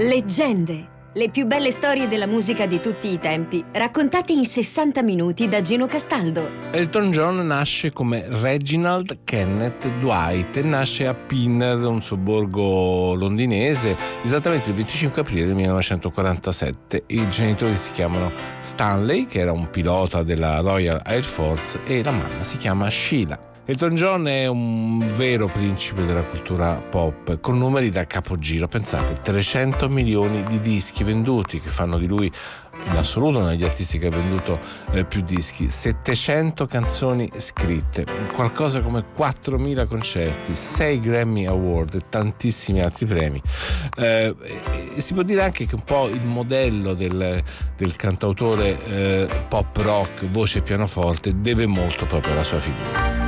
Leggende. Le più belle storie della musica di tutti i tempi, raccontate in 60 minuti da Gino Castaldo. Elton John nasce come Reginald Kenneth Dwight e nasce a Pinner, un sobborgo londinese, esattamente il 25 aprile del 1947. I genitori si chiamano Stanley, che era un pilota della Royal Air Force, e la mamma si chiama Sheila. Elton John è un vero principe della cultura pop, con numeri da capogiro. Pensate, 300 milioni di dischi venduti, che fanno di lui in assoluto uno degli artisti che ha venduto eh, più dischi, 700 canzoni scritte, qualcosa come 4.000 concerti, 6 Grammy Award e tantissimi altri premi. Eh, e si può dire anche che un po' il modello del, del cantautore eh, pop rock, voce e pianoforte, deve molto proprio alla sua figura.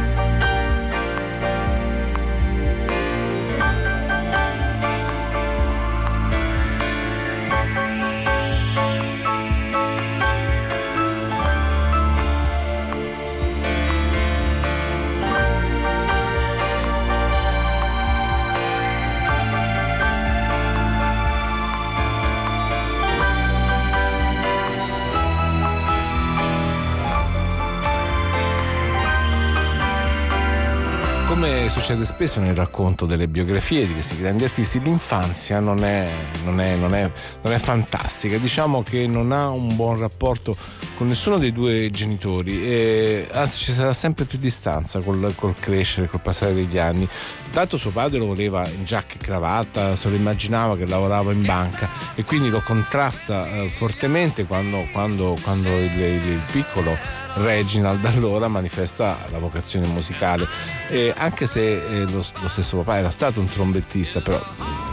Succede spesso nel racconto delle biografie di questi grandi artisti, l'infanzia non è, non è, non è, non è fantastica, diciamo che non ha un buon rapporto con nessuno dei due genitori, e, anzi ci sarà sempre più distanza col, col crescere, col passare degli anni. Tanto suo padre lo voleva in giacca e cravatta, se lo immaginava che lavorava in banca e quindi lo contrasta eh, fortemente quando, quando, quando il, il, il piccolo Reginald allora manifesta la vocazione musicale. E anche se eh, lo, lo, stesso papà era stato un trombettista però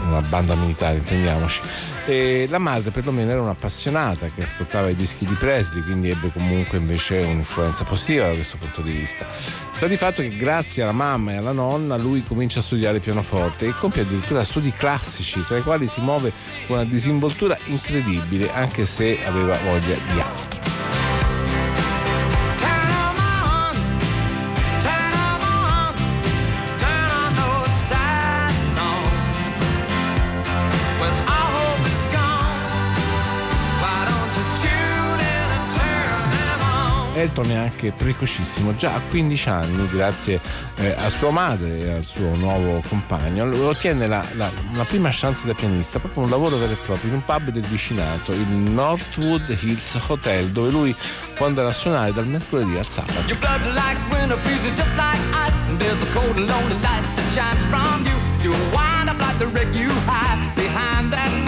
una banda militare intendiamoci. E la madre perlomeno era un'appassionata che ascoltava i dischi di Presley quindi ebbe comunque invece un'influenza positiva da questo punto di vista. Sta di fatto che grazie alla mamma e alla nonna lui comincia a studiare pianoforte e compie addirittura studi classici tra i quali si muove con una disinvoltura incredibile anche se aveva voglia di altro Elton è anche precocissimo, già a 15 anni, grazie eh, a sua madre e al suo nuovo compagno, ottiene la, la, una prima chance da pianista, proprio un lavoro vero e proprio in un pub del vicinato, il Northwood Hills Hotel, dove lui può andare a suonare dal mercoledì al sabato. never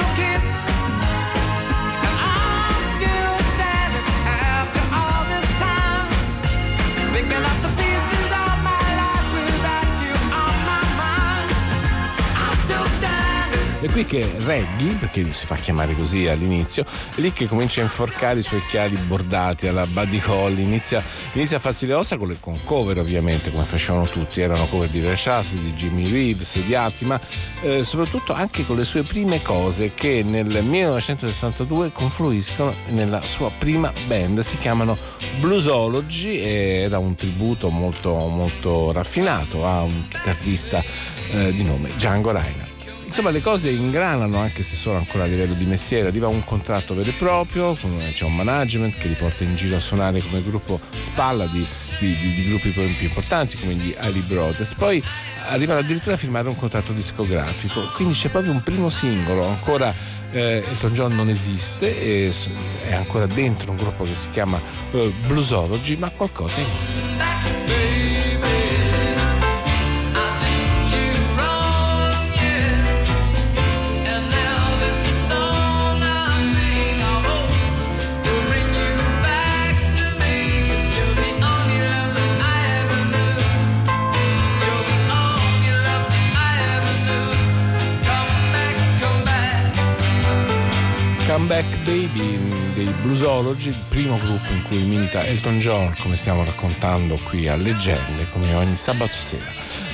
È qui che Reggie, perché si fa chiamare così all'inizio, è lì che comincia a inforcare i suoi occhiali bordati alla Buddy Holly, inizia, inizia, a farsi le ossa con le con cover ovviamente, come facevano tutti, erano cover di Ray di Jimmy Reeves, di altri, ma eh, soprattutto anche con le sue prime cose che nel 1962 confluiscono nella sua prima band, si chiamano Bluesology ed ha un tributo molto, molto raffinato. A un chitarrista eh, di nome Django Reinhardt. Insomma, le cose ingranano anche se sono ancora a livello di mestiere. Arriva un contratto vero e proprio, c'è un management che li porta in giro a suonare come gruppo spalla di, di, di, di gruppi più importanti come gli Ali Brothers. Poi arrivano addirittura a firmare un contratto discografico. Quindi c'è proprio un primo singolo. Ancora eh, Elton John non esiste, è ancora dentro un gruppo che si chiama eh, Bluesology, ma qualcosa inizia. Come Back Baby dei Bluesology, il primo gruppo in cui milita Elton John, come stiamo raccontando qui a Leggende, come ogni sabato sera.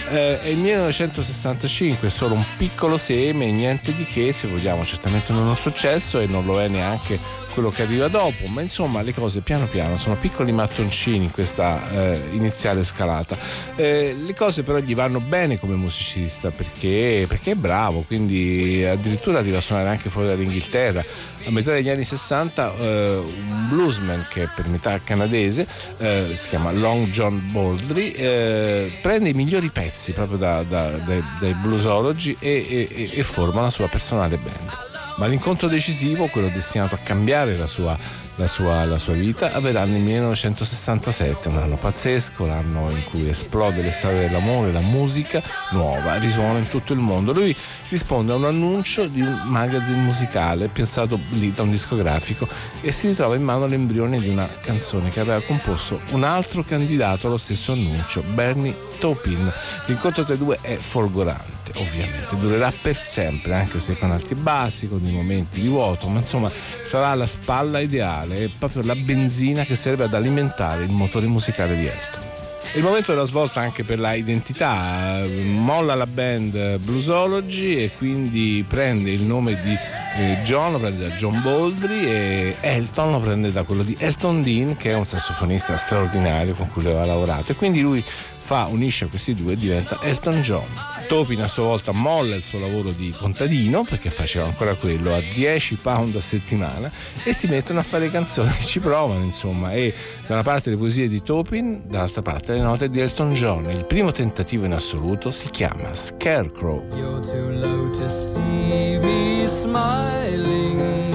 Eh, è il 1965, solo un piccolo seme, niente di che, se vogliamo, certamente non è un successo e non lo è neanche quello che arriva dopo, ma insomma le cose piano piano sono piccoli mattoncini in questa eh, iniziale scalata. Eh, le cose però gli vanno bene come musicista perché, perché, è bravo, quindi addirittura arriva a suonare anche fuori dall'Inghilterra. A metà degli anni 60 eh, un bluesman che è per metà canadese, eh, si chiama Long John Baldry, eh, prende i migliori pezzi proprio da, da, dai, dai bluesologi e, e, e forma la sua personale band ma l'incontro decisivo, quello destinato a cambiare la sua, la sua, la sua vita, avverrà nel 1967, un anno pazzesco, l'anno in cui esplode le storie dell'amore, la musica nuova risuona in tutto il mondo. Lui risponde a un annuncio di un magazine musicale piazzato lì da un discografico e si ritrova in mano l'embrione di una canzone che aveva composto un altro candidato allo stesso annuncio, Bernie Taupin. L'incontro tra i due è folgorante ovviamente durerà per sempre, anche se con alti e bassi, con dei momenti di vuoto, ma insomma sarà la spalla ideale, proprio la benzina che serve ad alimentare il motore musicale di Elton. Il momento della svolta anche per la identità, molla la band Bluesology e quindi prende il nome di eh, John, lo prende da John Baldry e Elton lo prende da quello di Elton Dean che è un sassofonista straordinario con cui aveva lavorato e quindi lui fa, unisce questi due e diventa Elton John. Topin a sua volta molla il suo lavoro di contadino perché faceva ancora quello a 10 pound a settimana e si mettono a fare canzoni, ci provano insomma e da una parte le poesie di Topin, dall'altra parte le note di Elton John. Il primo tentativo in assoluto si chiama Scarecrow. You're too low to see me smiling.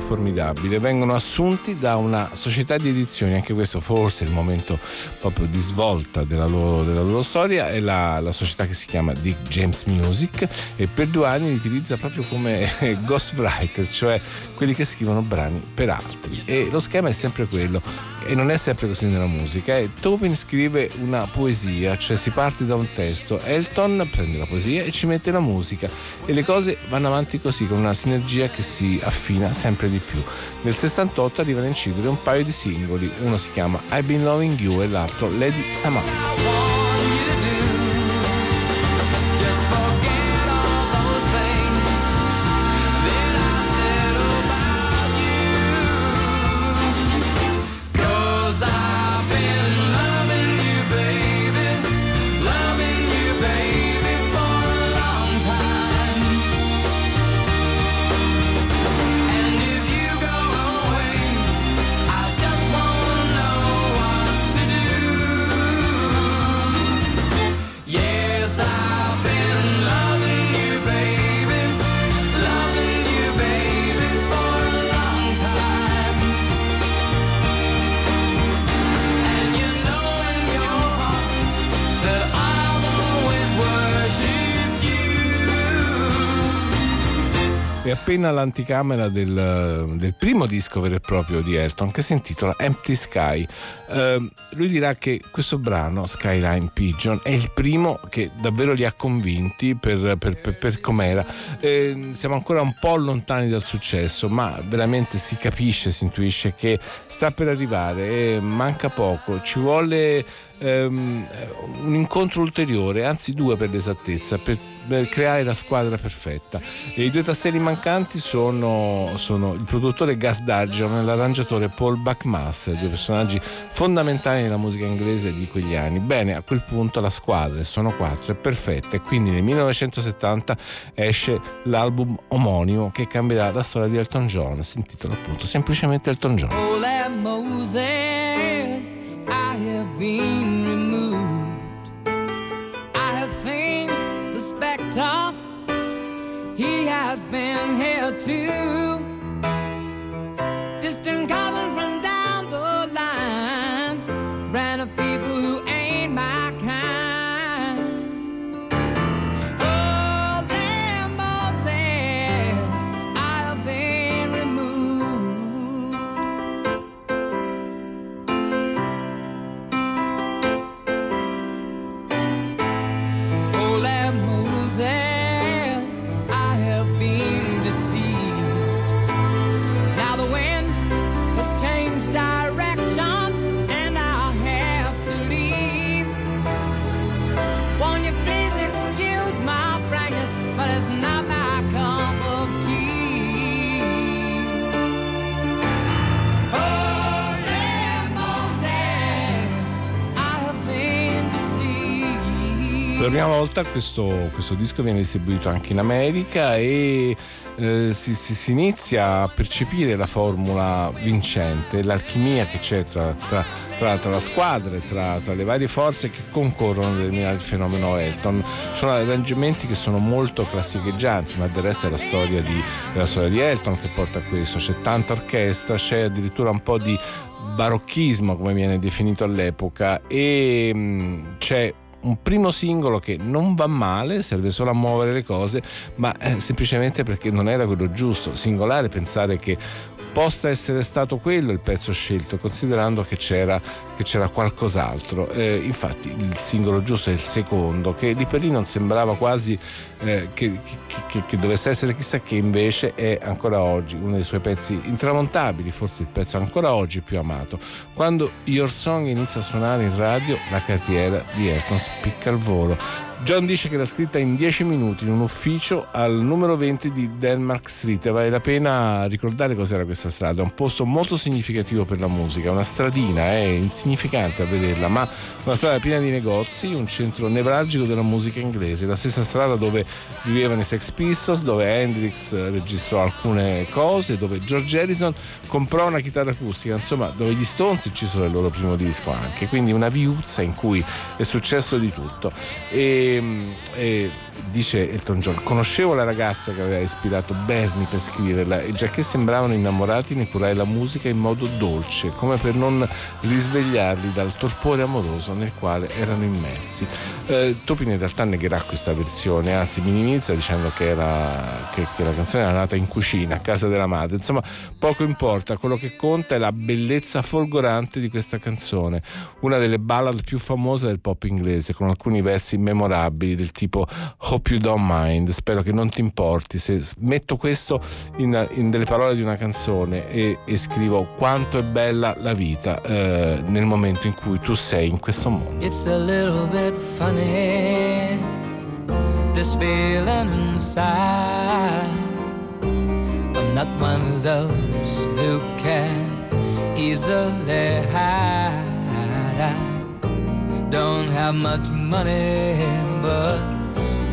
È formidabile, vengono assunti da una società di edizioni, anche questo forse è il momento proprio di svolta della loro, della loro storia, è la, la, società che si chiama Dick James Music e per due anni li utilizza proprio come ghostwriter, cioè quelli che scrivono brani per altri. E lo schema è sempre quello, e non è sempre così nella musica. Eh. Tobin scrive una poesia, cioè si parte da un testo, Elton prende la poesia e ci mette la musica e le cose vanno avanti così con una sinergia che si affina sempre di più. Nel 68 arrivano a incidere un paio di singoli, uno si chiama I've Been Loving You e l'altro Lady Samantha. Appena l'anticamera del, del, primo disco vero e proprio di Elton che si intitola Empty Sky. Uh, lui dirà che questo brano, Skyline Pigeon, è il primo che davvero li ha convinti per, per, per, per com'era. Eh, siamo ancora un po' lontani dal successo, ma veramente si capisce, si intuisce che sta per arrivare, eh, manca poco, ci vuole um, un incontro ulteriore, anzi due per l'esattezza, per creare la squadra perfetta. E I due tasselli mancanti sono, sono il produttore Gus Dudgeon e l'arrangiatore Paul Buckmaster, due personaggi fondamentali nella musica inglese di quegli anni. Bene, a quel punto la squadra, sono quattro, è perfetta e quindi nel 1970 esce l'album omonimo che cambierà la storia di Elton John, si intitola appunto semplicemente Elton John. I have been removed. I have seen the spectre, he has been here too. Distant cousin from Per la prima volta questo, questo disco viene distribuito anche in America e eh, si, si- si inizia a percepire la formula vincente, l'alchimia che c'è tra, tra- tra- tra la squadra e tra, le varie forze che concorrono a determinare il fenomeno Elton. Sono arrangiamenti che sono molto classicheggianti, ma del resto è la storia di, la storia di Elton che porta a questo. C'è tanta orchestra, c'è addirittura un po' di barocchismo come viene definito all'epoca e mh, c'è un primo singolo che non va male, serve solo a muovere le cose, ma eh, semplicemente perché non era quello giusto. Singolare pensare che possa essere stato quello il pezzo scelto, considerando che c'era, che c'era qualcos'altro. Eh, infatti il singolo giusto è il secondo, che lì per lì non sembrava quasi eh, che, che- che- dovesse essere chissà che, invece è ancora oggi uno dei suoi pezzi intramontabili, forse il pezzo ancora oggi più amato. Quando Your Song inizia a suonare in radio, la carriera di Elton spicca al volo. John dice che l'ha scritta in 10 minuti in un ufficio al numero 20 di Denmark Street. Vale la pena ricordare cos'era questa strada, è un posto molto significativo per la musica, una stradina, è insignificante a vederla, ma una strada piena di negozi, un centro nevralgico della musica inglese, la stessa strada dove vivevano i Sex Pistols, dove Hendrix registrò alcune cose, dove George Harrison comprò una chitarra acustica, insomma dove gli Stones incisero il loro primo disco anche, quindi una viuzza in cui è successo di tutto. E, e dice Elton John, conoscevo la ragazza che aveva ispirato Bernie per scriverla e già che sembravano innamorati ne curai la musica in modo dolce, come per non risvegliarli dal torpore amoroso nel quale erano immersi. Eh, Topin in realtà negherà questa versione, anzi minimizza dicendo che, era, che, che la canzone era nata in cucina, a casa della madre. Insomma, poco importa, quello che conta è la bellezza folgorante di questa canzone, una delle ballad più famose del pop inglese, con alcuni versi memorabili del tipo Hope You Don't Mind, spero che non ti importi se metto questo in, in delle parole di una canzone e, e scrivo quanto è bella la vita eh, nel momento in cui tu sei in questo mondo. It's a little bit funny, this feeling inside. I'm not one of those who can easily hide. I don't have much money, but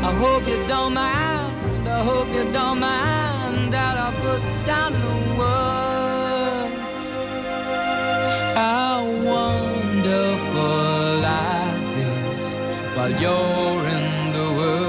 I hope you don't mind, I hope you don't mind that I put down in the words how wonderful life is while you're in the world.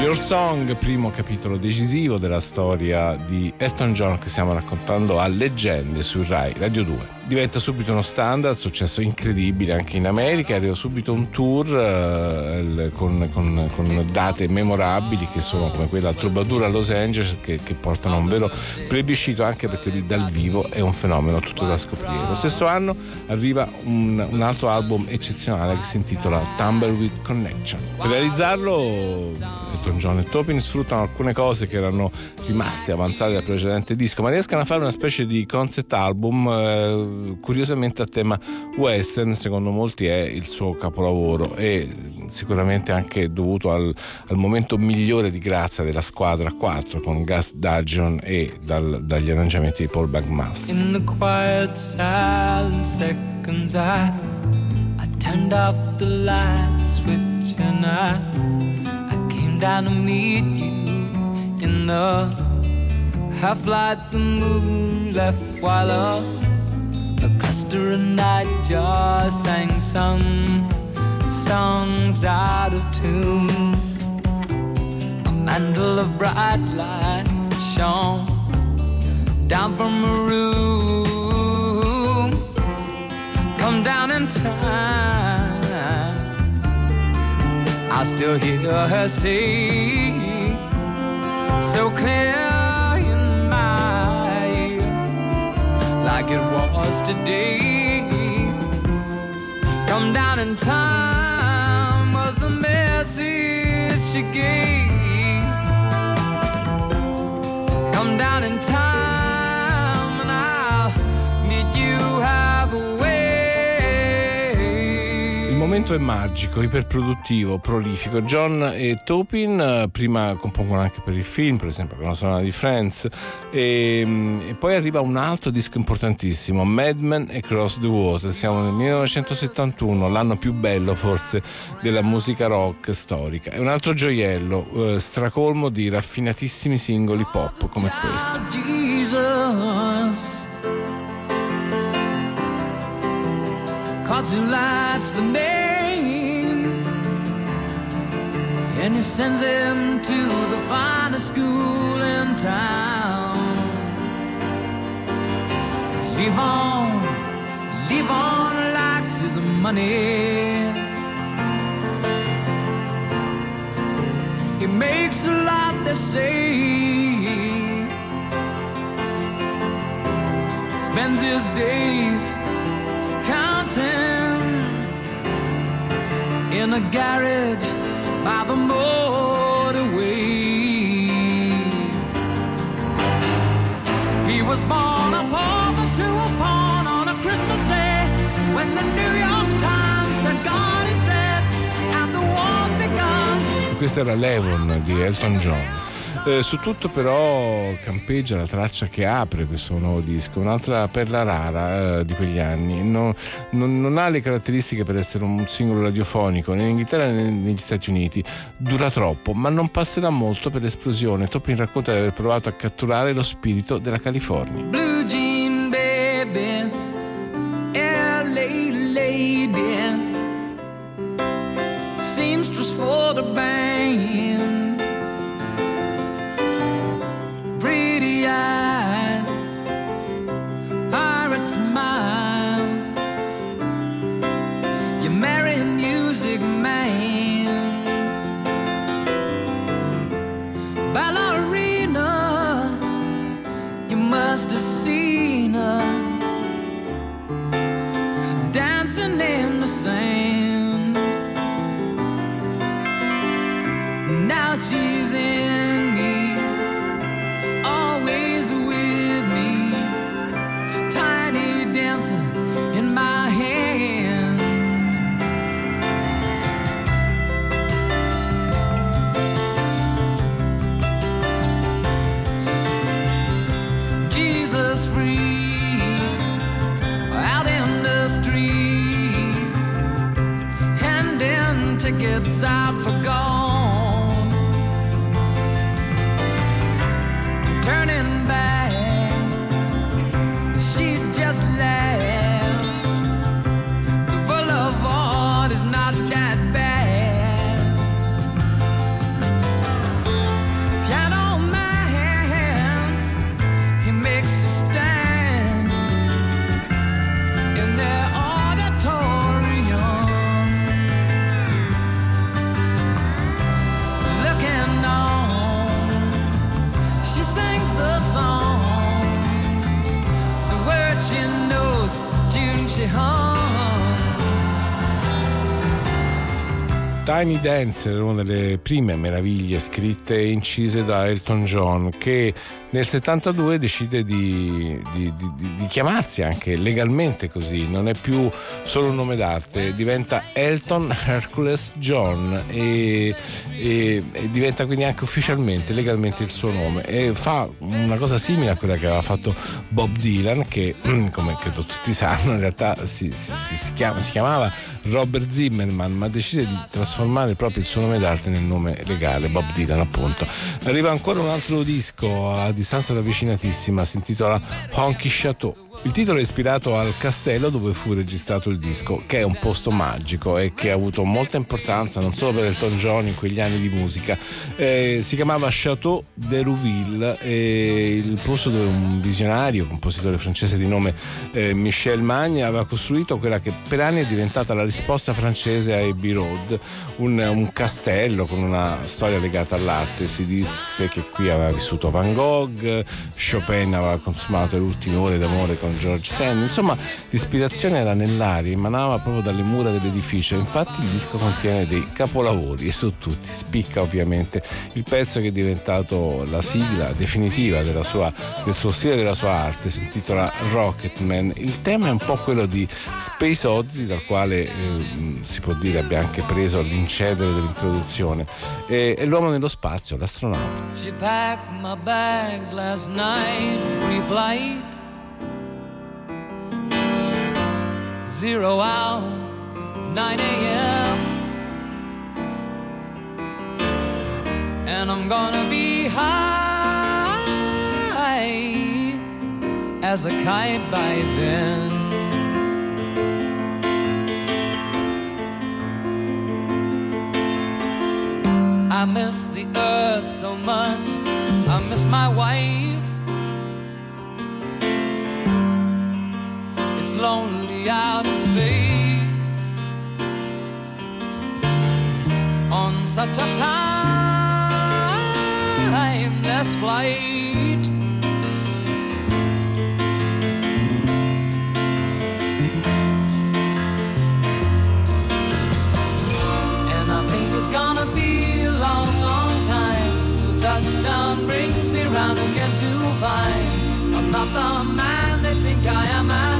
Your Song, primo capitolo decisivo della storia di Elton John che stiamo raccontando a leggende su Rai Radio 2 diventa subito uno standard, successo incredibile anche in America, arriva subito un tour eh, con, con, con, date memorabili che sono come quella al Troubadour a Los Angeles che, che portano un vero plebiscito anche perché lì dal vivo è un fenomeno tutto da scoprire. Lo stesso anno arriva un, un altro album eccezionale che si intitola Tumbleweed Connection. Per realizzarlo Elton John e Topin sfruttano alcune cose che erano rimaste avanzate dal precedente disco, ma riescono a fare una specie di concept album eh, curiosamente a tema western, secondo molti è il suo capolavoro e sicuramente anche dovuto al, al momento migliore di grazia della squadra 4 con Gus Dudgeon e dal, dagli arrangiamenti di Paul Bagmaster. In the quiet silent seconds I, I turned off the light switch and I, I came down to meet you in the half light the moon left while up Augusta and I just sang some songs out of tune. A mantle of bright light shone down from a room. Come down in time. I still hear her say so clear like it was today. Come down in time was the message she gave. Come down in time momento è magico, iperproduttivo, prolifico. John e Topin eh, prima compongono anche per il film, per esempio con la sonora di Friends, e, mm, e, poi arriva un altro disco importantissimo, Mad Men e Cross the Water. Siamo nel 1971, l'anno più bello forse della musica rock storica. È un altro gioiello, eh, stracolmo di raffinatissimi singoli pop come questo. He lights the name. And he sends him to the finest school in town. Leave on, leave on likes his money. He makes a lot, they say. Spends his days counting in a garage by the motorway. He was born pauper to a pawn on a Christmas day when the New York Times said God is dead and the war's begun. Questo era Levon di Elton John. Eh, su tutto però campeggia la traccia che apre questo nuovo disco, un'altra perla rara eh, di quegli anni. No, non, non, ha le caratteristiche per essere un singolo radiofonico né in Inghilterra né negli Stati Uniti. Dura troppo, ma non passerà molto per l'esplosione. Topin racconta di aver provato a catturare lo spirito della California. Stop. Tiny Dancer, una delle prime meraviglie scritte e incise da Elton John, che nel 72 decide di, di- di- di- chiamarsi anche legalmente così, non è più solo un nome d'arte, diventa Elton Hercules John e, e- e diventa quindi anche ufficialmente, legalmente il suo nome e fa una cosa simile a quella che aveva fatto Bob Dylan, che come credo tutti sanno in realtà si, si- si- chiama- si chiamava Robert Zimmerman, ma decise di trasformare proprio il suo nome d'arte nel nome legale, Bob Dylan appunto. Arriva ancora un altro disco a distanza ravvicinatissima, si intitola Honky Chateau. Il titolo è ispirato al castello dove fu registrato il disco, che è un posto magico e che ha avuto molta importanza non solo per Elton John in quegli anni di musica. Eh, si chiamava Chateau de Rouville e il posto dove un visionario, compositore francese di nome eh, Michel Magne, aveva costruito quella che per anni è diventata la risposta francese a Abbey Road, un, un castello con una storia legata all'arte. Si disse che qui aveva vissuto Van Gogh, Chopin aveva consumato le ultime ore d'amore con George Sand, insomma l'ispirazione era nell'aria, emanava proprio dalle mura dell'edificio, infatti il disco contiene dei capolavori e su tutti spicca ovviamente il pezzo che è diventato la sigla definitiva sua, del suo stile e della sua arte, si intitola Rocketman. Il tema è un po' quello di Space Oddity, dal quale eh, si può dire abbia anche preso l'incedere dell'introduzione. E, è l'uomo nello spazio, l'astronauta. She packed my bags last night, pre-flight. Zero hour, 9 a.m. And I'm gonna be high as a kite by then. I miss the earth so much. I miss my wife. It's lonely out in space on such a timeless flight. And I think it's gonna be touchdown brings me round again to find I'm not the man they think I am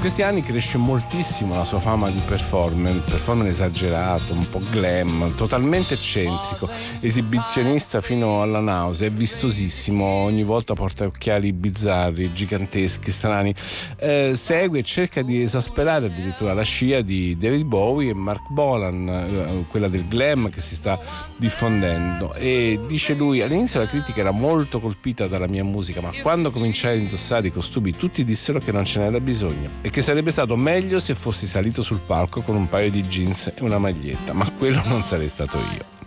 questi anni cresce moltissimo la sua fama di performer, performer esagerato, un po' glam, totalmente eccentrico, esibizionista fino alla nausea, è vistosissimo, ogni volta porta occhiali bizzarri, giganteschi, strani, Eh, segue e cerca di esasperare addirittura la scia di David Bowie e Mark Bolan, eh, quella del glam che si sta diffondendo. E dice lui all'inizio la critica era molto colpita dalla mia musica, ma quando cominciai a indossare i costumi tutti dissero che non ce n'era bisogno e che sarebbe stato meglio se fossi salito sul palco con un paio di jeans e una maglietta, ma quello non sarei stato io.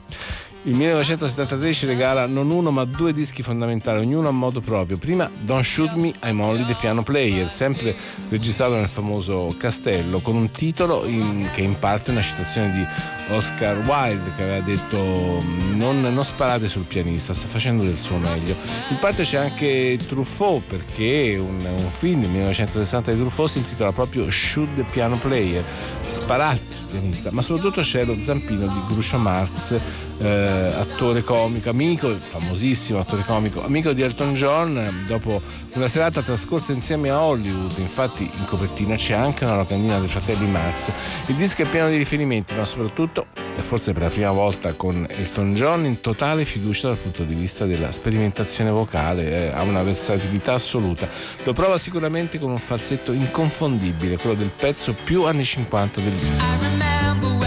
Il 1973 ci regala non uno ma due dischi fondamentali, ognuno a modo proprio. Prima Don't Shoot Me, I'm Only the Piano Player, sempre registrato nel famoso castello, con un titolo in, che in parte è una citazione di Oscar Wilde che aveva detto non, non, sparate sul pianista, sta facendo del suo meglio. In parte c'è anche Truffaut perché un, un film del 1960 di Truffaut si intitola proprio Shoot the Piano Player, sparate pianista, ma soprattutto c'è lo zampino di Groucho Marx, eh, attore comico, amico, famosissimo attore comico, amico di Elton John, dopo una serata trascorsa insieme a Hollywood, infatti in copertina c'è anche una locandina dei fratelli Marx. Il disco è pieno di riferimenti, ma soprattutto, e forse per la prima volta con Elton John, in totale fiducia dal punto di vista della sperimentazione vocale, eh, ha una versatilità assoluta. Lo prova sicuramente con un falsetto inconfondibile, quello del pezzo più anni 50 del disco. remember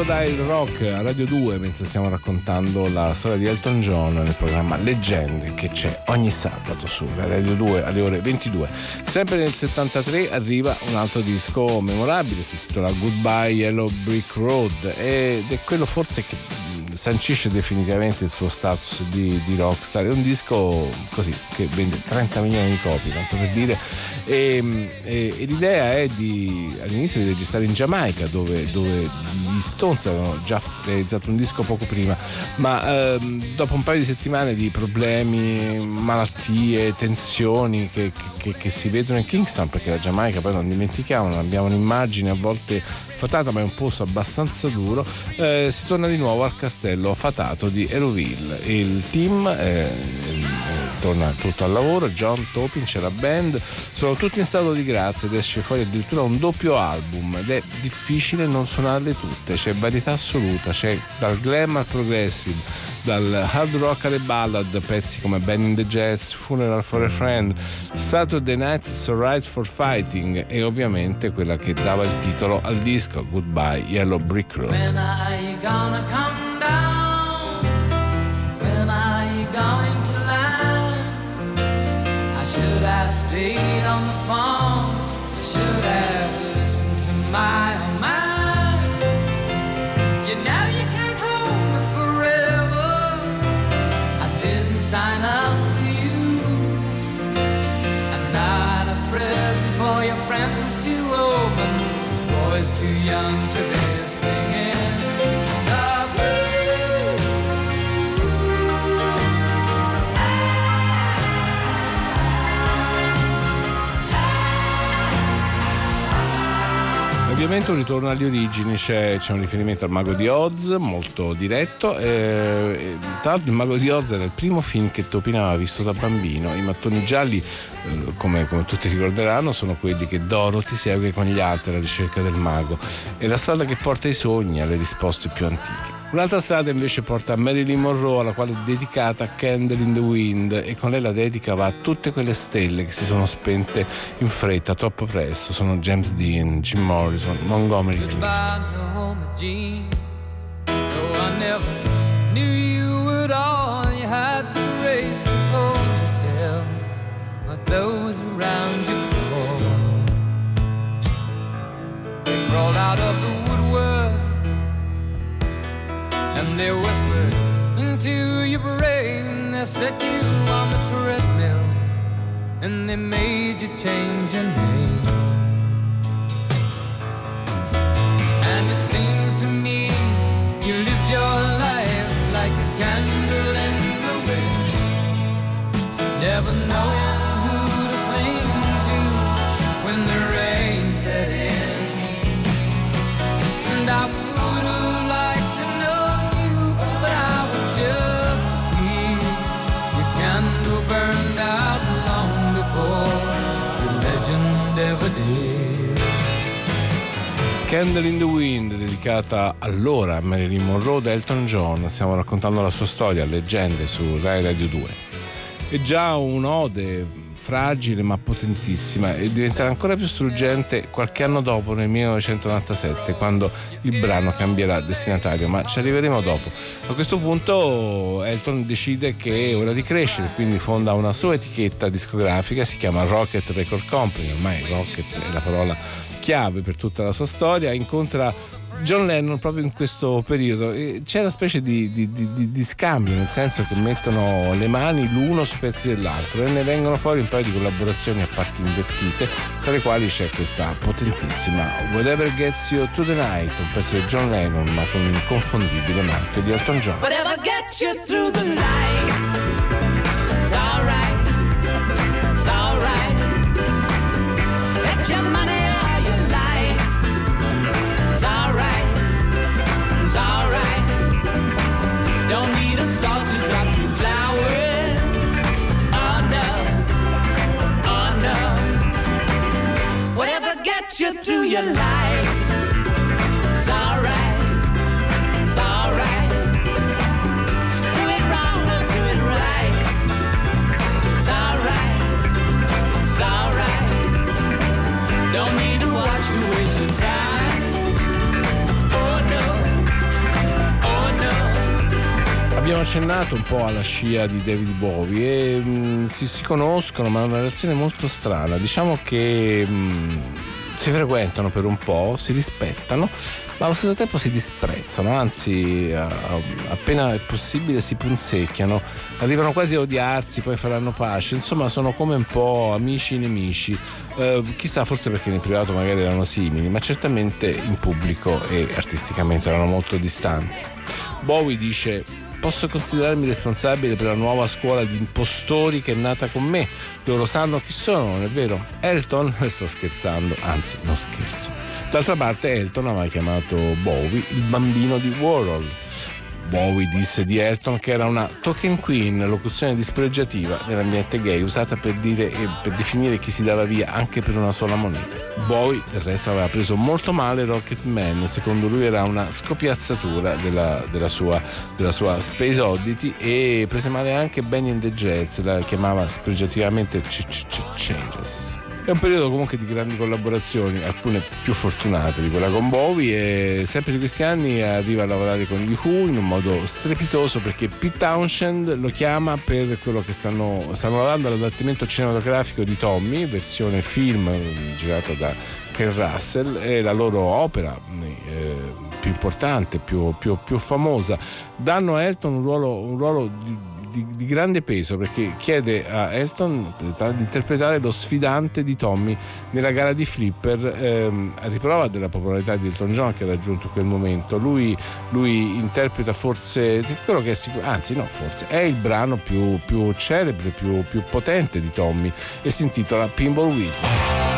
Crocodile Rock a Radio 2 mentre stiamo raccontando la storia di Elton John nel programma Leggende che c'è ogni sabato su Radio 2 alle ore 22. Sempre nel 73 arriva un altro disco memorabile, si intitola Goodbye Yellow Brick Road ed è quello forse che sancisce definitivamente il suo status di, di, rockstar. È un disco così che vende 30 milioni di copie, tanto per dire. E, e, e l'idea è di all'inizio di registrare in Giamaica, dove, dove gli Stones avevano già realizzato un disco poco prima, ma ehm, dopo un paio di settimane di problemi, malattie, tensioni che, che, che si vedono in Kingston, perché la Giamaica poi non dimentichiamo, abbiamo un'immagine a volte fatata ma è un posto abbastanza duro, eh, si torna di nuovo al castello fatato di Eroville. Il team eh, torna tutto al lavoro, John Topin c'è la band, sono tutti in stato di grazia ed esce fuori addirittura un doppio album ed è difficile non suonarle tutte, c'è varietà assoluta, c'è dal glam al progressive dal hard rock alle ballad, pezzi come Ben in the Jets, Funeral for a Friend, Saturday Night's Right for Fighting e ovviamente quella che dava il titolo al disco Goodbye Yellow Brick Road. Have on the phone. I should have listened to my own mind. You know you can't hold me forever. I didn't sign up with you. I'm not a present for your friends to open. This boy's too young to ovviamente un ritorno alle origini, c'è, c'è, un riferimento al Mago di Oz, molto diretto. Eh, tra l'altro il Mago di Oz era il primo film che Topin aveva visto da bambino. I mattoni gialli, eh, come, come, tutti ricorderanno, sono quelli che Dorothy segue con gli altri alla ricerca del mago. È la strada che porta ai sogni, alle risposte più antiche. Un'altra strada invece porta a Marilyn Monroe, alla quale è dedicata Candle in the Wind, e con lei la dedica va a tutte quelle stelle che si sono spente in fretta, troppo presto. Sono James Dean, Jim Morrison, Montgomery Clift. Those around you crawled. They crawled out of the they whispered into your brain. They set you on the treadmill. And they made you change your name. Candle in the Wind, dedicata allora a Marilyn Monroe da Elton John. Stiamo raccontando la sua storia, leggende su Rai Radio 2. È già un'ode fragile ma potentissima e diventerà ancora più struggente qualche anno dopo, nel 1997, quando il brano cambierà destinatario, ma ci arriveremo dopo. A questo punto Elton decide che è ora di crescere, quindi fonda una sua etichetta discografica, si chiama Rocket Record Company, ormai Rocket è la parola chiave per tutta la sua storia, incontra John Lennon proprio in questo periodo c'è una specie di, di, di, di, scambio nel senso che mettono le mani l'uno sui pezzi dell'altro e ne vengono fuori un paio di collaborazioni a parti invertite tra le quali c'è questa potentissima Whatever Gets You to the Night un pezzo di John Lennon ma con l'inconfondibile marchio di Elton John. Whatever gets you through the night you through your life. It's alright, it's alright. Do it wrong or do it right. It's alright, it's alright. Don't need to watch to waste your. Oh no, oh no. Abbiamo accennato un po' alla scia di David Bowie e mh, mm, si, si, conoscono, ma è una relazione molto strana. Diciamo che mh, mm, si frequentano per un po', si rispettano, ma allo stesso tempo si disprezzano, anzi appena è possibile si punzecchiano, arrivano quasi a odiarsi, poi faranno pace, insomma sono come un po' amici nemici, eh, chissà forse perché nel privato magari erano simili, ma certamente in pubblico e artisticamente erano molto distanti. Bowie dice posso considerarmi responsabile per la nuova scuola di impostori che è nata con me. Loro sanno chi sono, non è vero? Elton? Sto scherzando, anzi, non scherzo. D'altra parte, Elton aveva chiamato Bowie il bambino di Warhol Bowie disse di Elton che era una token queen, locuzione dispregiativa nell'ambiente gay usata per, dire, per definire chi si dava via anche per una sola moneta. Bowie del resto aveva preso molto male Rocket Man, secondo lui era una scopiazzatura della, della, sua, della sua Space Oddity e prese male anche Benny and the Jets, la chiamava spregiativamente Changes. È un periodo comunque di grandi collaborazioni, alcune più fortunate di quella con Bowie e sempre di questi anni arriva a lavorare con gli Who in un modo strepitoso perché Pete Townshend lo chiama per quello che stanno, stanno lavorando all'adattamento cinematografico di Tommy, versione film girata da Ken Russell, è la loro opera eh, più importante, più, più, più, famosa. Danno a Elton un ruolo, un ruolo di di, di, grande peso perché chiede a Elton di interpretare lo sfidante di Tommy nella gara di Flipper ehm, a riprova della popolarità di Elton John che ha raggiunto quel momento. Lui, lui interpreta forse quello che è sicuro, anzi no forse, è il brano più, più celebre, più, più potente di Tommy e si intitola Pinball Wizard.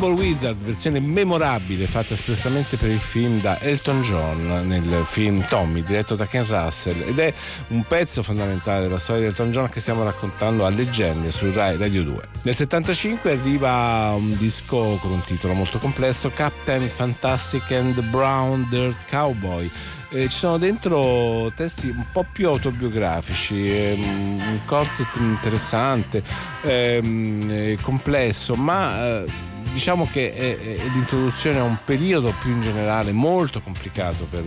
Pinball Wizard, versione memorabile fatta espressamente per il film da Elton John nel film Tommy, diretto da Ken Russell ed è un pezzo fondamentale della storia di Elton John che stiamo raccontando a leggende su Rai Radio 2. Nel 75 arriva un disco con un titolo molto complesso, Captain Fantastic and Brown Dirt Cowboy eh, ci sono dentro testi un po' più autobiografici, ehm, un concept interessante, ehm, complesso, ma eh, diciamo che è, è l'introduzione a un periodo più in generale molto complicato per,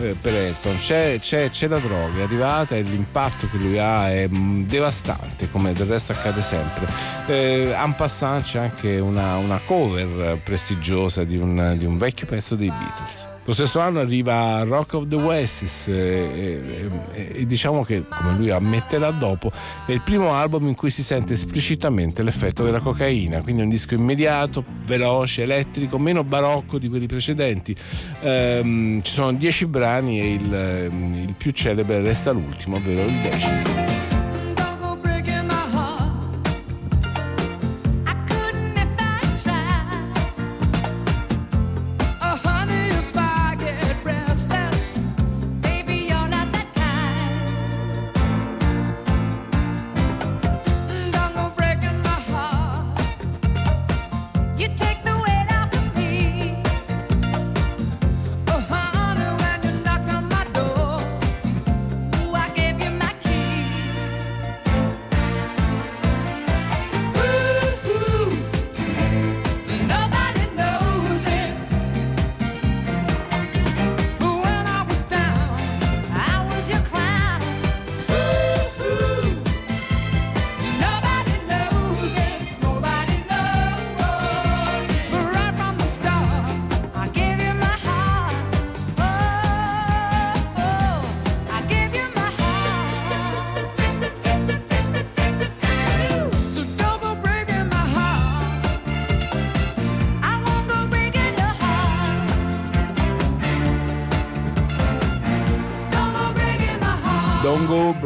eh, per Elton. C'è, c'è, c'è, la droga, è arrivata e l'impatto che lui ha è mm, devastante, come del resto accade sempre. Eh, en passant c'è anche una, una cover prestigiosa di un, di un vecchio pezzo dei Beatles. Lo stesso anno arriva Rock of the West e, e, e, e, diciamo che, come lui ammetterà dopo, è il primo album in cui si sente esplicitamente l'effetto della cocaina, quindi è un disco immediato, veloce, elettrico, meno barocco di quelli precedenti. Ehm, ci sono dieci brani e il, il più celebre resta l'ultimo, ovvero il decimo.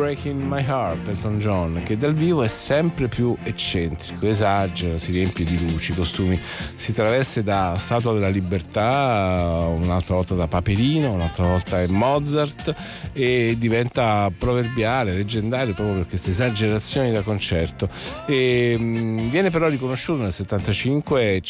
Breaking My Heart, Elton John, che dal vivo è sempre più eccentrico, esagera, si riempie di luci, costumi, si traveste da Statua della Libertà, un'altra volta da Paperino, un'altra volta è Mozart e diventa proverbiale, leggendario proprio per queste esagerazioni da concerto. E, mh, viene però riconosciuto nel 75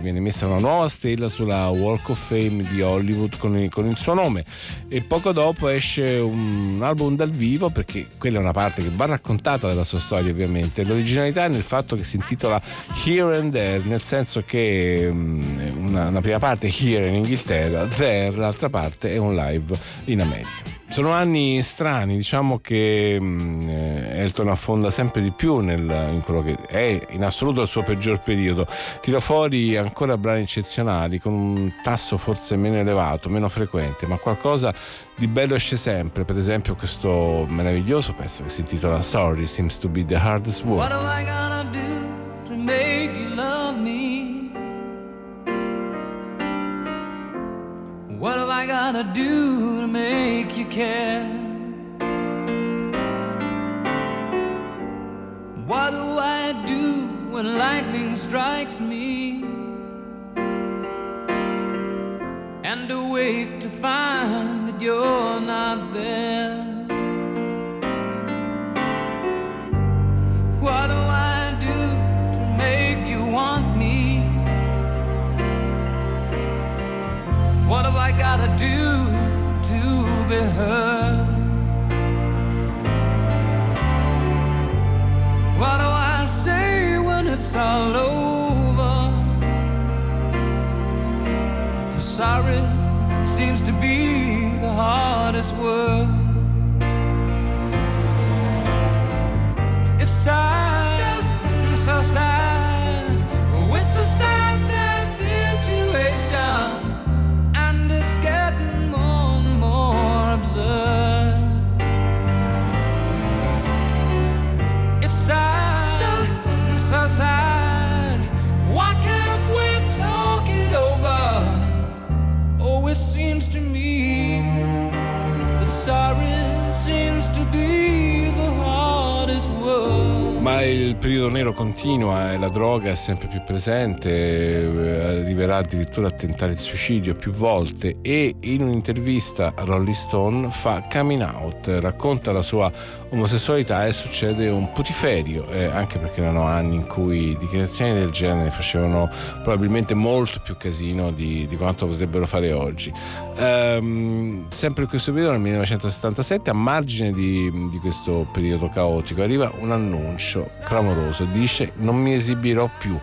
viene messa una nuova stella sulla Walk of Fame di Hollywood con con il suo nome e poco dopo esce un album dal vivo perché perché quella è una parte che va raccontata della sua storia ovviamente. L'originalità è nel fatto che si intitola Here and There, nel senso che mm, una, una prima parte Here in Inghilterra, There l'altra parte è un live in America. Sono anni strani, diciamo che mm, eh, Elton affonda sempre di più nel, in quello che è in assoluto il suo peggior periodo. Tira fuori ancora brani eccezionali con un tasso forse meno elevato, meno frequente, ma qualcosa di bello esce sempre. Per esempio questo meraviglioso pezzo che si intitola Sorry Seems to be the hardest word. What am I gonna do to make you love me? What have I gotta do to make care? What do I do when lightning strikes me? And awake to find that you're heard? What do I say when it's all over? I'm sorry seems to be the hardest word. Periodo nero continua e la droga è sempre più presente, eh, arriverà addirittura a tentare il suicidio più volte e in un'intervista a Rolling Stone fa coming out, racconta la sua omosessualità e succede un putiferio, eh, anche perché erano anni in cui dichiarazioni del genere facevano probabilmente molto più casino di, di quanto potrebbero fare oggi. Ehm, sempre in questo periodo, nel 1977, a margine di, di questo periodo caotico, arriva un annuncio clamoroso, dice non mi esibirò più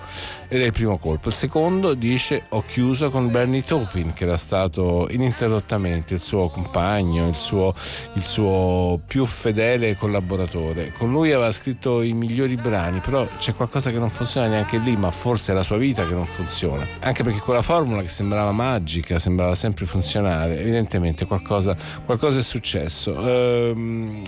ed è il primo colpo. Il secondo dice ho chiuso con Bernie Taupin che era stato ininterrottamente il suo compagno, il suo, il suo più fedele collaboratore. Con lui aveva scritto i migliori brani, però c'è qualcosa che non funziona neanche lì, ma forse è la sua vita che non funziona. Anche perché quella formula che sembrava magica, sembrava sempre funzionare, evidentemente qualcosa, qualcosa è successo. Ehm,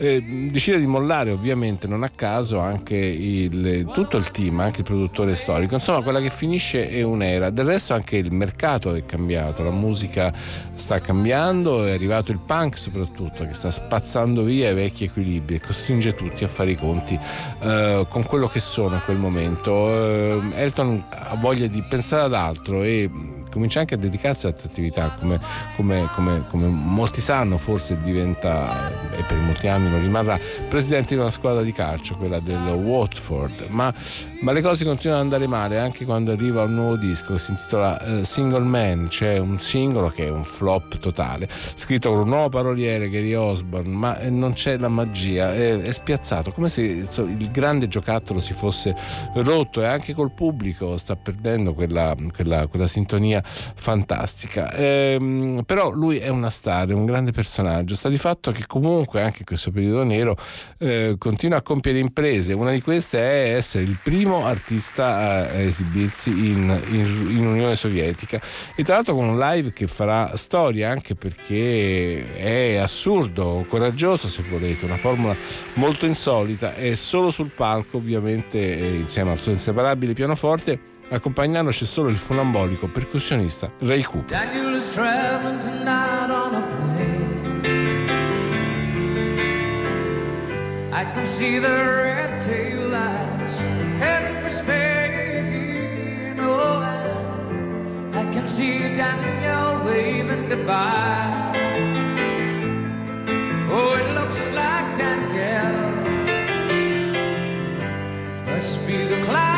eh, decide di mollare ovviamente non a caso anche il, tutto il team, anche il produttore storico. Insomma, quella che finisce è un'era. Del resto anche il mercato è cambiato, la musica sta cambiando, è arrivato il punk soprattutto che sta spazzando via i vecchi equilibri e costringe tutti a fare i conti eh, con quello che sono in quel momento. Eh, Elton ha voglia di pensare ad altro e comincia anche a dedicarsi a altre attività, come, come, come, come molti sanno, forse diventa, e per molti anni lo rimarrà, presidente di una squadra di calcio, quella del Watford, ma, ma le cose continuano ad andare male anche quando arriva un nuovo disco che si intitola uh, Single Man, c'è un singolo che è un flop totale, scritto con un nuovo paroliere, Gary Osborne, ma non c'è la magia, è, è spiazzato, come se il grande giocattolo si fosse rotto e anche col pubblico sta perdendo quella, quella, quella sintonia storia fantastica. Ehm, però lui è una star, è un grande personaggio. Sta di fatto che comunque anche in questo periodo nero eh, continua a compiere imprese. Una di queste è essere il primo artista a, esibirsi in, in, in Unione Sovietica e tra l'altro con un live che farà storia anche perché è assurdo, coraggioso se volete, una formula molto insolita e solo sul palco ovviamente eh, insieme al suo inseparabile pianoforte Accompagnarlo c'è solo il funambolico percussionista Ray Cooper. I can see Daniel waving goodbye. Oh, it looks like Daniel must be the cloud.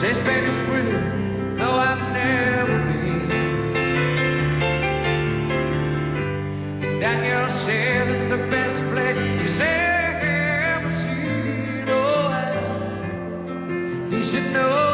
Say Spain is pretty, though I've never been. And Daniel says it's the best place he's ever seen. Oh, he should know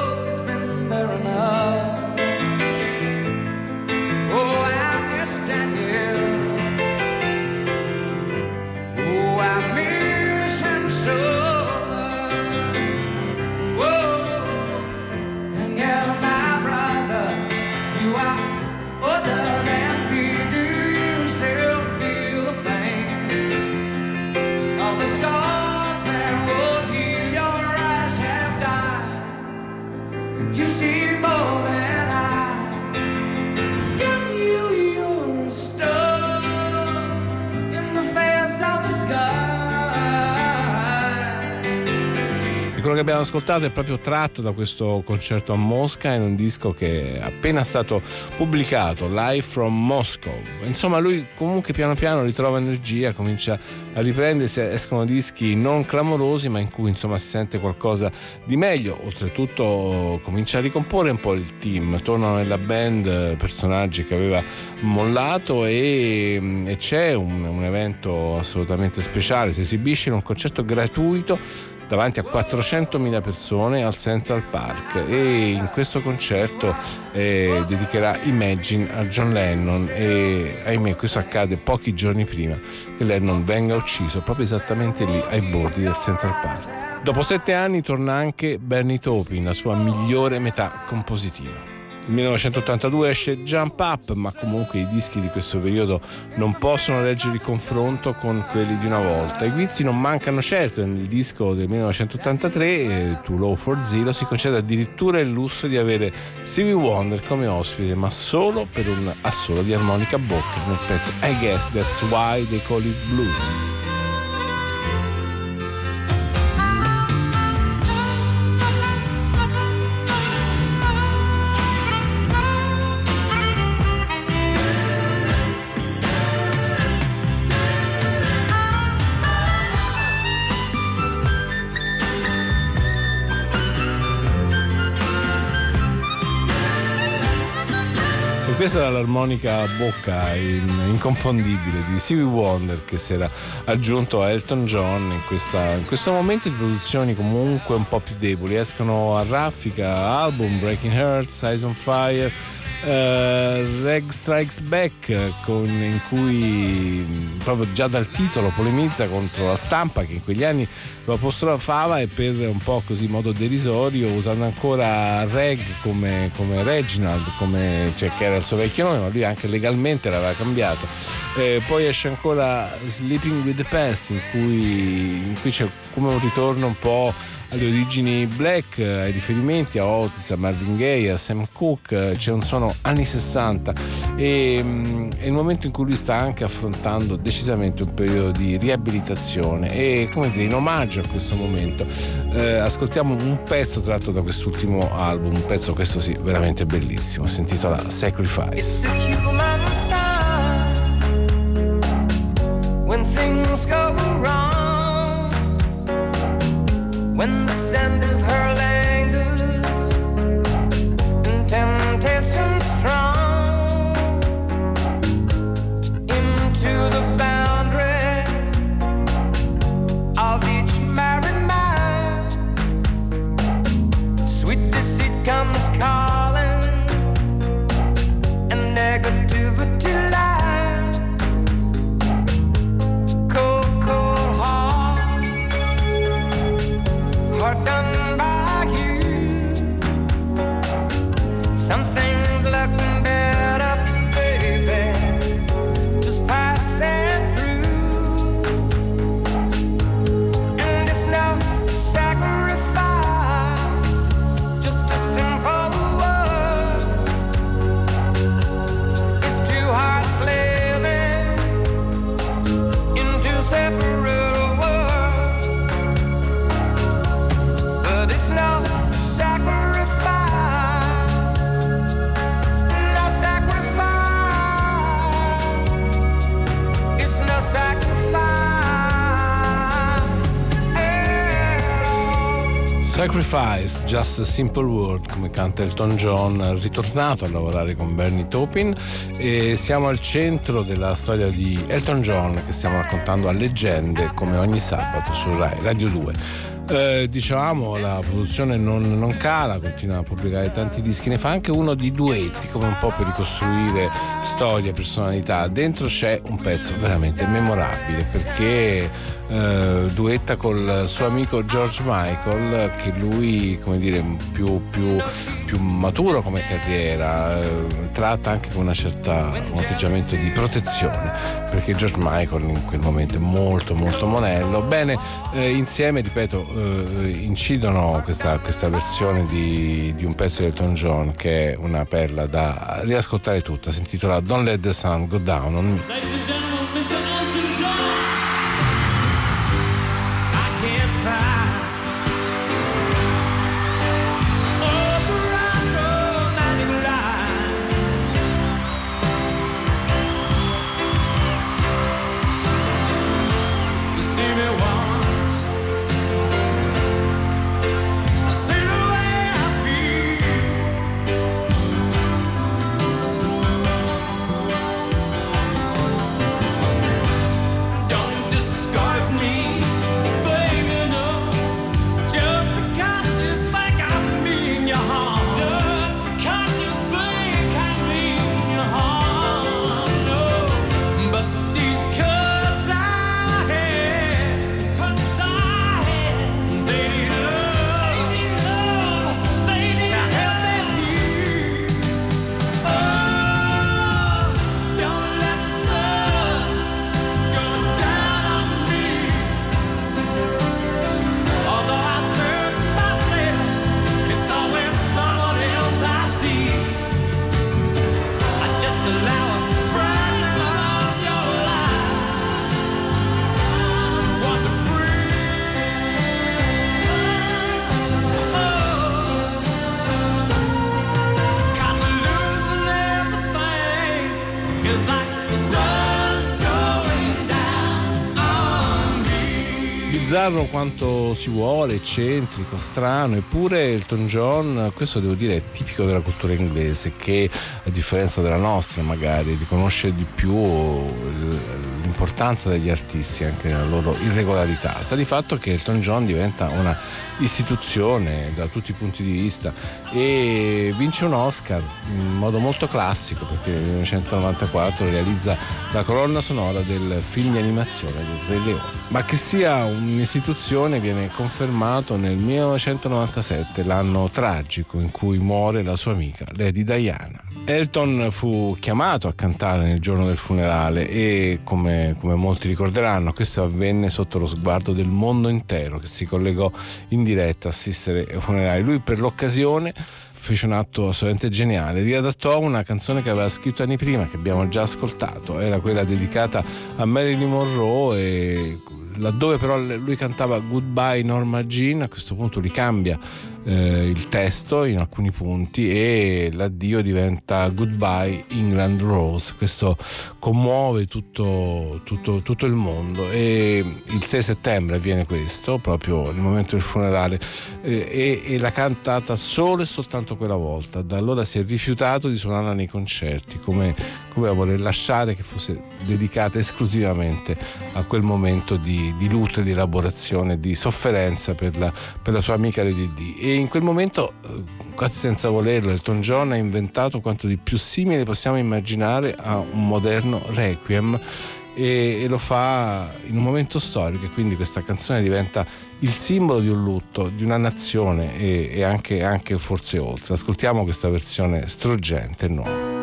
che abbiamo ascoltato è proprio tratto da questo concerto a Mosca in un disco che è appena stato pubblicato, Live from Moscow. Insomma, lui comunque piano piano ritrova energia, comincia a riprendersi, escono dischi non clamorosi, ma in cui insomma si sente qualcosa di meglio. Oltretutto comincia a ricomporre un po' il team, tornano nella band personaggi che aveva mollato e, e c'è un, un evento assolutamente speciale, si esibisce in un concerto gratuito davanti a 400.000 persone al Central Park e in questo concerto eh, dedicherà Imagine a John Lennon e ahimè questo accade pochi giorni prima che Lennon venga ucciso proprio esattamente lì ai bordi del Central Park. Dopo sette anni torna anche Bernie Taupin, la sua migliore metà compositiva. 1982 esce Jump Up, ma comunque i dischi di questo periodo non possono reggere il confronto con quelli di una volta. I guizzi non mancano certo, nel disco del 1983, eh, Too Low for Zero, si concede addirittura il lusso di avere Stevie Wonder come ospite, ma solo per un assolo di armonica a bocca nel pezzo I Guess That's Why They Call It Blues. Questa era l'armonica a bocca in, inconfondibile di Stevie Wonder che si era aggiunto a Elton John in, questa, in, questo momento di produzioni comunque un po' più deboli. Escono a raffica album Breaking Hearts, Eyes on Fire Uh, Reg Strikes Back con, in cui proprio già dal titolo polemizza contro la stampa che in quegli anni lo apostrofava e per un po' così modo derisorio usando ancora Reg come, come Reginald come, cioè, che era il suo vecchio nome ma lui anche legalmente l'aveva cambiato. Eh, poi esce ancora Sleeping with the Past in cui, in cui c'è come un ritorno un po' alle origini black, ai riferimenti a Otis, a Marvin Gaye, a Sam Cooke, c'è un suono anni 60 e mm, è il momento in cui lui sta anche affrontando decisamente un periodo di riabilitazione e come dire in omaggio a questo momento eh, ascoltiamo un pezzo tratto da quest'ultimo album, un pezzo questo sì veramente bellissimo, si intitola Sacrifice. Sacrifice, Just a Simple Word, come canta Elton John, ritornato a lavorare con Bernie Taupin e siamo al centro della storia di Elton John che stiamo raccontando a leggende come ogni sabato su Rai Radio 2. Eh, dicevamo la produzione non, non, cala, continua a pubblicare tanti dischi, ne fa anche uno di duetti come un po' per ricostruire storie, personalità. Dentro c'è un pezzo veramente memorabile perché eh, duetta col suo amico George Michael che lui come dire più, più, più maturo come carriera eh, tratta anche con una certa, un atteggiamento di protezione perché George Michael in quel momento è molto molto monello bene eh, insieme ripeto eh, incidono questa, questa versione di, di, un pezzo di Elton John che è una perla da riascoltare tutta, si intitola Don't Let the Sun Go Down on Me. Bizzarro quanto si vuole, eccentrico, strano, eppure Elton John, questo devo dire è tipico della cultura inglese che a differenza della nostra magari riconosce di più l'importanza degli artisti anche nella loro irregolarità. Sta di fatto che Elton John diventa una istituzione da tutti i punti di vista e vince un Oscar in modo molto classico perché nel 1994 realizza la colonna sonora del film di animazione del Re Leone. Ma che sia un'istituzione viene confermato nel 1997, l'anno tragico in cui muore la sua amica Lady Diana. Elton fu chiamato a cantare nel giorno del funerale e come, come, molti ricorderanno questo avvenne sotto lo sguardo del mondo intero che si collegò in diretta a assistere ai funerali. Lui per l'occasione fece un atto assolutamente geniale, riadattò una canzone che aveva scritto anni prima, che abbiamo già ascoltato, era quella dedicata a Marilyn Monroe e laddove però lui cantava Goodbye Norma Jean, a questo punto li cambia eh, il testo in alcuni punti e l'addio diventa Goodbye England Rose. Questo commuove tutto, tutto, tutto il mondo e il 6 settembre avviene questo, proprio nel momento del funerale eh, e, e l'ha cantata solo e soltanto quella volta. Da allora si è rifiutato di suonarla nei concerti come, come a voler lasciare che fosse dedicata esclusivamente a quel momento di, di lutto di elaborazione, di sofferenza per la, per la sua amica Lady D. E in quel momento, eh, quasi senza volerlo, Elton John ha inventato quanto di più simile possiamo immaginare a un moderno requiem e, e, lo fa in un momento storico e quindi questa canzone diventa il simbolo di un lutto, di una nazione e, e anche, anche forse oltre. Ascoltiamo questa versione struggente e nuova.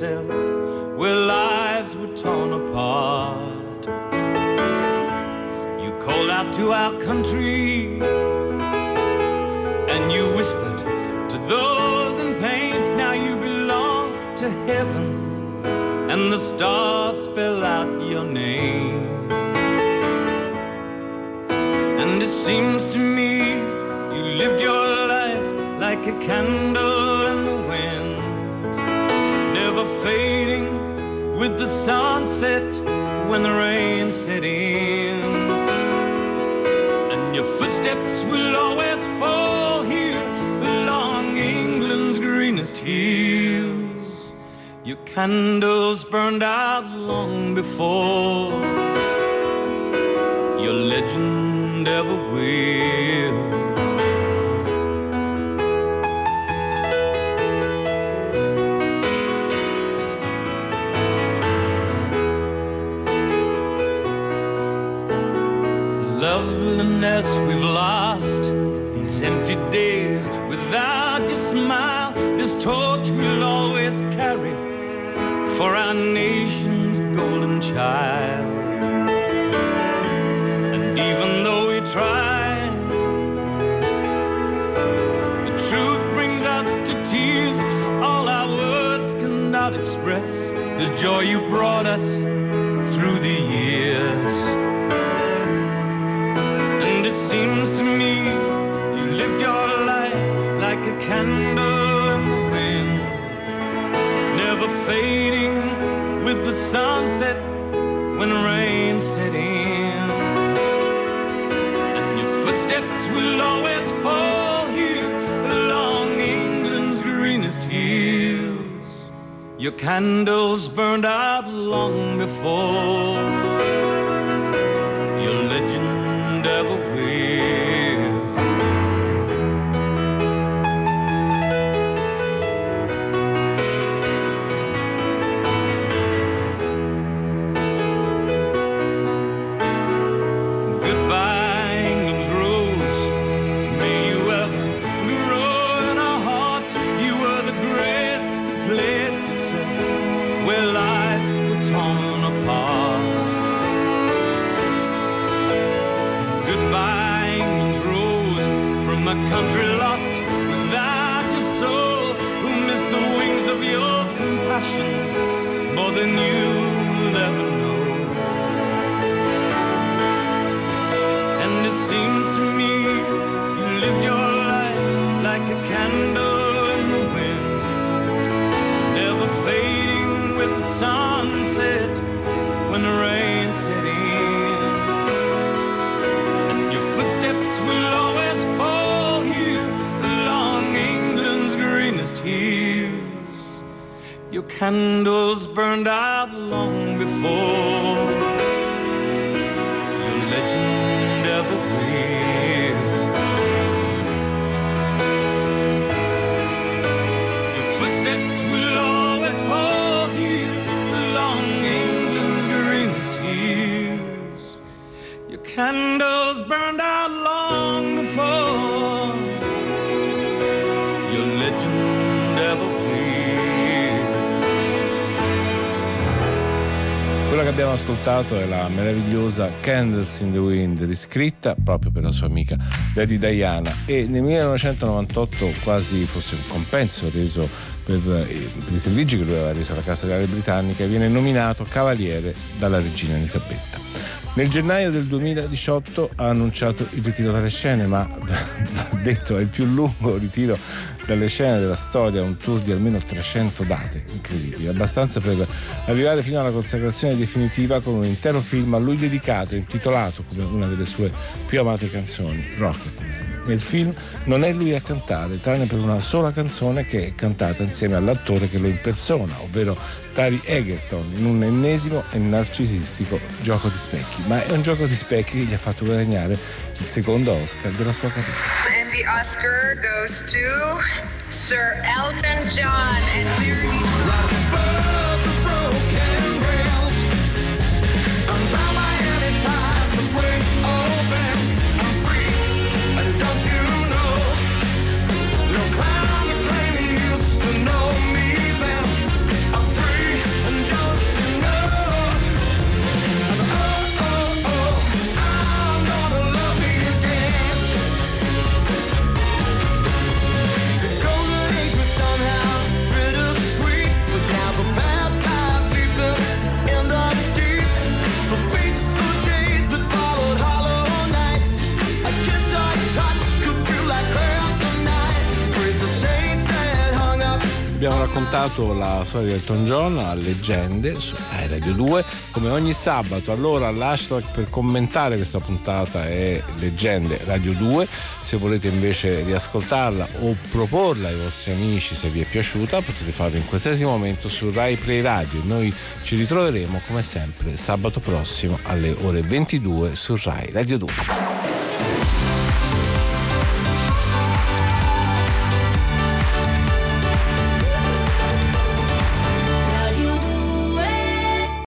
Where lives were torn apart. You called out to our country and you whispered to those in pain. Now you belong to heaven, and the stars spell out your name. And it seems to me you lived your life like a candle fading with the sunset when the rain set in. And your footsteps will always fall here along England's greenest hills. Your candles burned out long before your legend ever will. Loveliness we've lost, these empty days without your smile, this torch we'll always carry for our nation's golden child. And even though we try. The truth brings us to tears, all our words cannot express the joy you brought us with the sunset when rain set in And your footsteps will always fall here along England's greenest hills. Your candles burned out long before. Ascoltato è la meravigliosa Candles in the Wind, riscritta proprio per la sua amica Lady Diana e nel 1998 quasi forse un compenso reso per, eh, per i servigi che lui aveva reso alla Casa Reale Britannica viene nominato cavaliere dalla regina Elisabetta. Nel gennaio del 2018 ha annunciato il ritiro dalle scene, ma detto è il più lungo ritiro dalle scene della storia, un tour di almeno 300 date, incredibili, abbastanza per arrivare fino alla consacrazione definitiva con un intero film a lui dedicato, intitolato come una delle sue più amate canzoni, Rocket. Nel film non è lui a cantare, tranne per una sola canzone che è cantata insieme all'attore che lo impersona, ovvero Tari Egerton, in un ennesimo e narcisistico gioco di specchi. Ma è un gioco di specchi che gli ha fatto guadagnare il secondo Oscar della sua carriera. And the Oscar goes to Sir Elton John and Mary. Raccontato la storia di Elton John a leggende su Radio 2 come ogni sabato. Allora l'hashtag per commentare questa puntata è leggende Radio 2. Se volete invece riascoltarla o proporla ai vostri amici se vi è piaciuta potete farlo in qualsiasi momento su Rai Play Radio. Noi ci ritroveremo come sempre sabato prossimo alle ore 22 su Rai Radio 2.